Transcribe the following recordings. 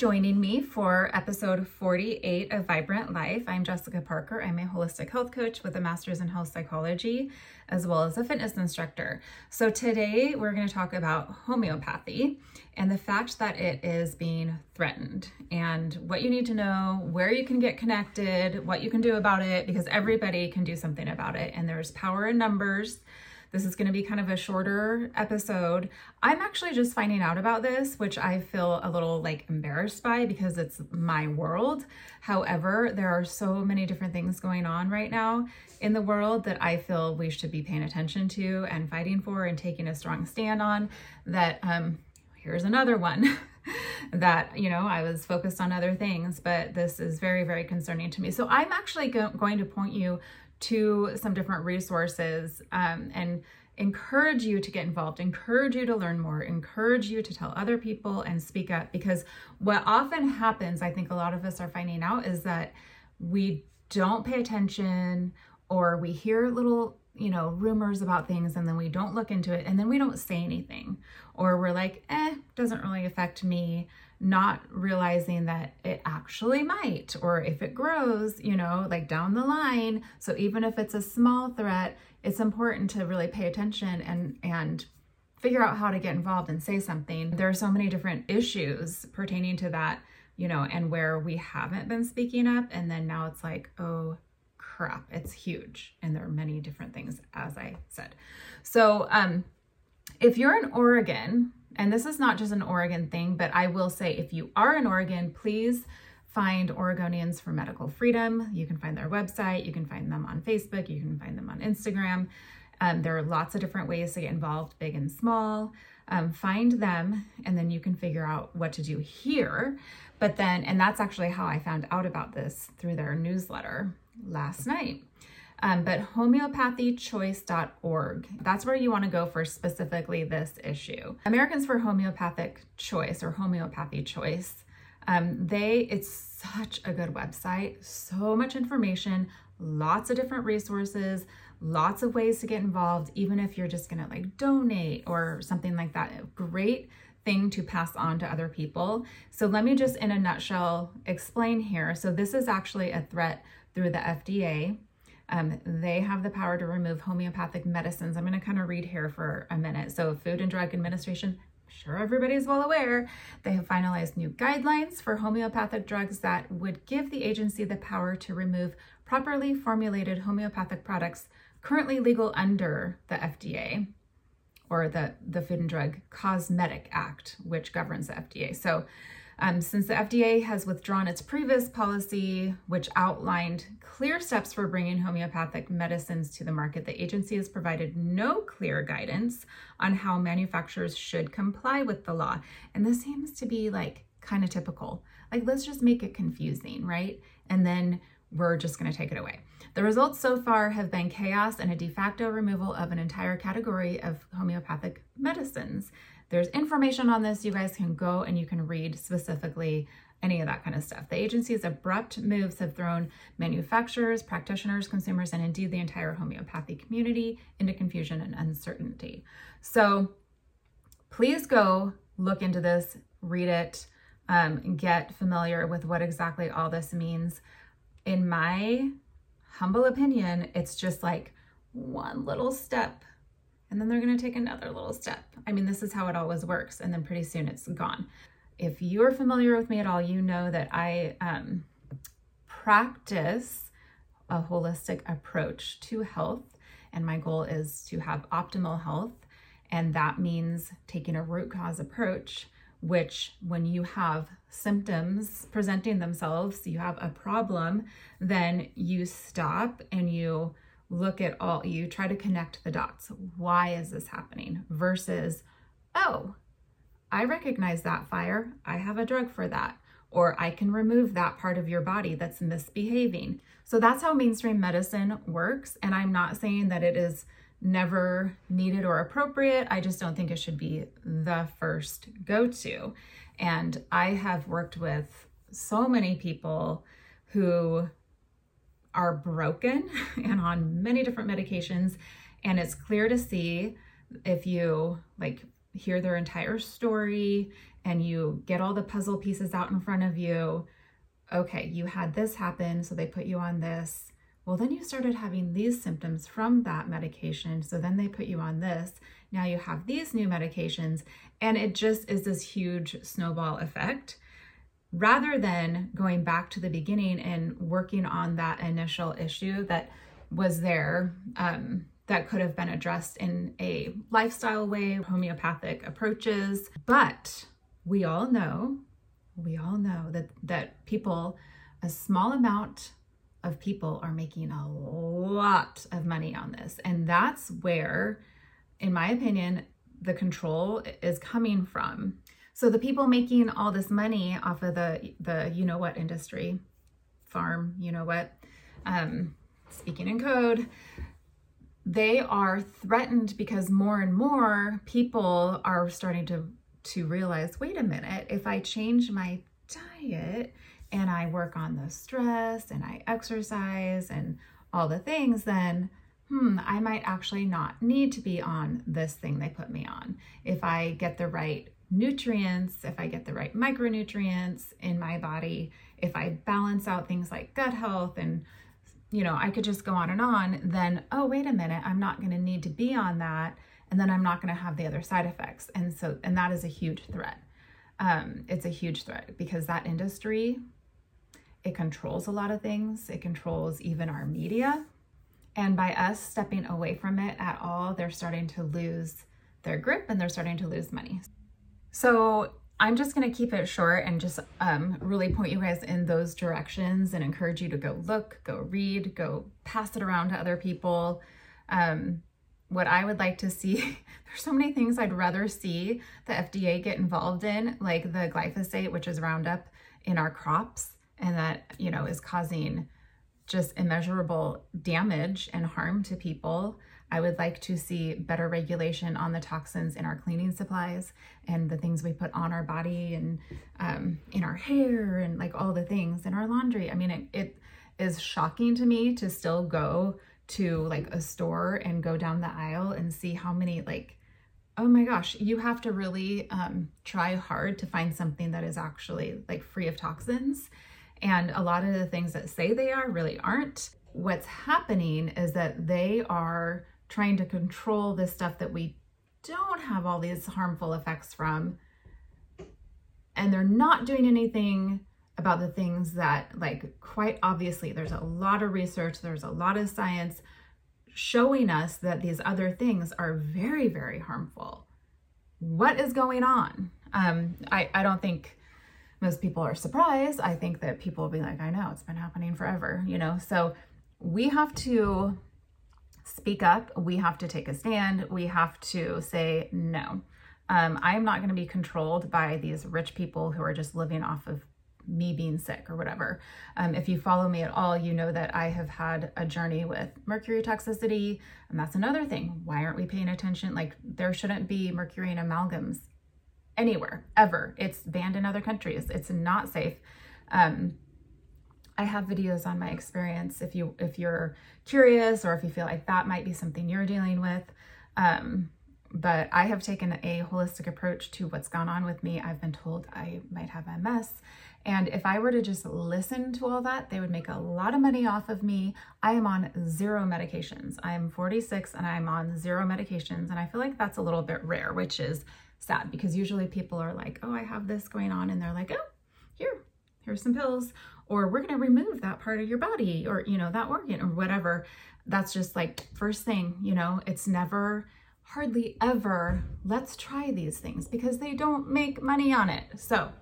joining me for episode 48 of Vibrant Life. I'm Jessica Parker. I'm a holistic health coach with a master's in health psychology, as well as a fitness instructor. So, today we're going to talk about homeopathy and the fact that it is being threatened, and what you need to know, where you can get connected, what you can do about it, because everybody can do something about it, and there's power in numbers. This is going to be kind of a shorter episode. I'm actually just finding out about this, which I feel a little like embarrassed by because it's my world. However, there are so many different things going on right now in the world that I feel we should be paying attention to and fighting for and taking a strong stand on that um here's another one that you know i was focused on other things but this is very very concerning to me so i'm actually go- going to point you to some different resources um, and encourage you to get involved, encourage you to learn more, encourage you to tell other people and speak up. Because what often happens, I think a lot of us are finding out, is that we don't pay attention or we hear little you know rumors about things and then we don't look into it and then we don't say anything or we're like eh doesn't really affect me not realizing that it actually might, or if it grows, you know, like down the line. So even if it's a small threat, it's important to really pay attention and, and figure out how to get involved and say something. There are so many different issues pertaining to that, you know, and where we haven't been speaking up. And then now it's like, oh, crap, it's huge. And there are many different things, as I said. So, um, if you're in Oregon, and this is not just an Oregon thing, but I will say if you are in Oregon, please find Oregonians for Medical Freedom. You can find their website, you can find them on Facebook, you can find them on Instagram. Um, there are lots of different ways to get involved, big and small. Um, find them, and then you can figure out what to do here. But then, and that's actually how I found out about this through their newsletter last night um, but homeopathychoice.org. That's where you want to go for specifically this issue. Americans for Homeopathic Choice or Homeopathy Choice. Um, they it's such a good website, so much information, lots of different resources, lots of ways to get involved, even if you're just gonna like donate or something like that. Great thing to pass on to other people. So let me just in a nutshell explain here. So this is actually a threat through the FDA. Um, they have the power to remove homeopathic medicines. I'm going to kind of read here for a minute. So, Food and Drug Administration, sure everybody's well aware, they have finalized new guidelines for homeopathic drugs that would give the agency the power to remove properly formulated homeopathic products currently legal under the FDA or the, the Food and Drug Cosmetic Act, which governs the FDA. So, um, since the FDA has withdrawn its previous policy, which outlined clear steps for bringing homeopathic medicines to the market, the agency has provided no clear guidance on how manufacturers should comply with the law. And this seems to be like kind of typical. Like, let's just make it confusing, right? And then we're just going to take it away. The results so far have been chaos and a de facto removal of an entire category of homeopathic medicines. There's information on this. You guys can go and you can read specifically any of that kind of stuff. The agency's abrupt moves have thrown manufacturers, practitioners, consumers, and indeed the entire homeopathy community into confusion and uncertainty. So please go look into this, read it, um, get familiar with what exactly all this means. In my humble opinion, it's just like one little step and then they're going to take another little step. I mean, this is how it always works, and then pretty soon it's gone. If you're familiar with me at all, you know that I um, practice a holistic approach to health, and my goal is to have optimal health, and that means taking a root cause approach. Which, when you have symptoms presenting themselves, you have a problem, then you stop and you look at all, you try to connect the dots. Why is this happening? Versus, oh, I recognize that fire. I have a drug for that. Or I can remove that part of your body that's misbehaving. So that's how mainstream medicine works. And I'm not saying that it is never needed or appropriate. I just don't think it should be the first go to. And I have worked with so many people who are broken and on many different medications. And it's clear to see if you like hear their entire story and you get all the puzzle pieces out in front of you. Okay, you had this happen, so they put you on this. Well, then you started having these symptoms from that medication. So then they put you on this. Now you have these new medications, and it just is this huge snowball effect rather than going back to the beginning and working on that initial issue that was there um, that could have been addressed in a lifestyle way, homeopathic approaches. But we all know, we all know that that people, a small amount of people are making a lot of money on this. And that's where, in my opinion, the control is coming from. So the people making all this money off of the the you know what industry, farm, you know what, um, speaking in code, they are threatened because more and more people are starting to to realize, wait a minute, if I change my diet and I work on the stress and I exercise and all the things, then hmm, I might actually not need to be on this thing they put me on. If I get the right nutrients, if I get the right micronutrients in my body, if I balance out things like gut health and you know, I could just go on and on, then oh, wait a minute, I'm not going to need to be on that and then I'm not going to have the other side effects. And so and that is a huge threat. Um, it's a huge threat because that industry it controls a lot of things. It controls even our media. And by us stepping away from it at all, they're starting to lose their grip and they're starting to lose money. So I'm just going to keep it short and just um, really point you guys in those directions and encourage you to go look, go read, go pass it around to other people. Um, what I would like to see, there's so many things I'd rather see the FDA get involved in, like the glyphosate, which is Roundup in our crops, and that, you know, is causing just immeasurable damage and harm to people. I would like to see better regulation on the toxins in our cleaning supplies and the things we put on our body and um, in our hair and like all the things in our laundry. I mean, it, it is shocking to me to still go to like a store and go down the aisle and see how many like oh my gosh you have to really um, try hard to find something that is actually like free of toxins and a lot of the things that say they are really aren't what's happening is that they are trying to control this stuff that we don't have all these harmful effects from. And they're not doing anything about the things that, like, quite obviously, there's a lot of research, there's a lot of science showing us that these other things are very, very harmful. What is going on? Um, I, I don't think most people are surprised. I think that people will be like, I know, it's been happening forever, you know? So we have to speak up. We have to take a stand. We have to say no. Um, I am not going to be controlled by these rich people who are just living off of me being sick or whatever. Um, if you follow me at all, you know that I have had a journey with mercury toxicity. And that's another thing. Why aren't we paying attention? Like, there shouldn't be mercury in amalgams anywhere, ever. It's banned in other countries. It's not safe. Um, I have videos on my experience if you if you're curious or if you feel like that might be something you're dealing with. Um, but I have taken a holistic approach to what's gone on with me. I've been told I might have MS. And if I were to just listen to all that, they would make a lot of money off of me. I am on zero medications. I am 46 and I'm on zero medications. And I feel like that's a little bit rare, which is sad because usually people are like, oh, I have this going on. And they're like, oh, here, here's some pills or we're going to remove that part of your body or you know that organ or whatever. That's just like first thing you know it's never hardly ever let's try these things because they don't make money on it. So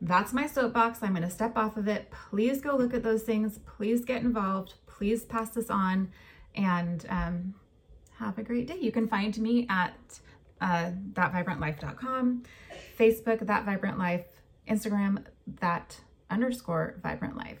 that's my soapbox. I'm going to step off of it. Please go look at those things. Please get involved. Please pass this on. And um, have a great day. You can find me at uh, thatvibrantlife.com facebook that vibrant life instagram that underscore vibrant life.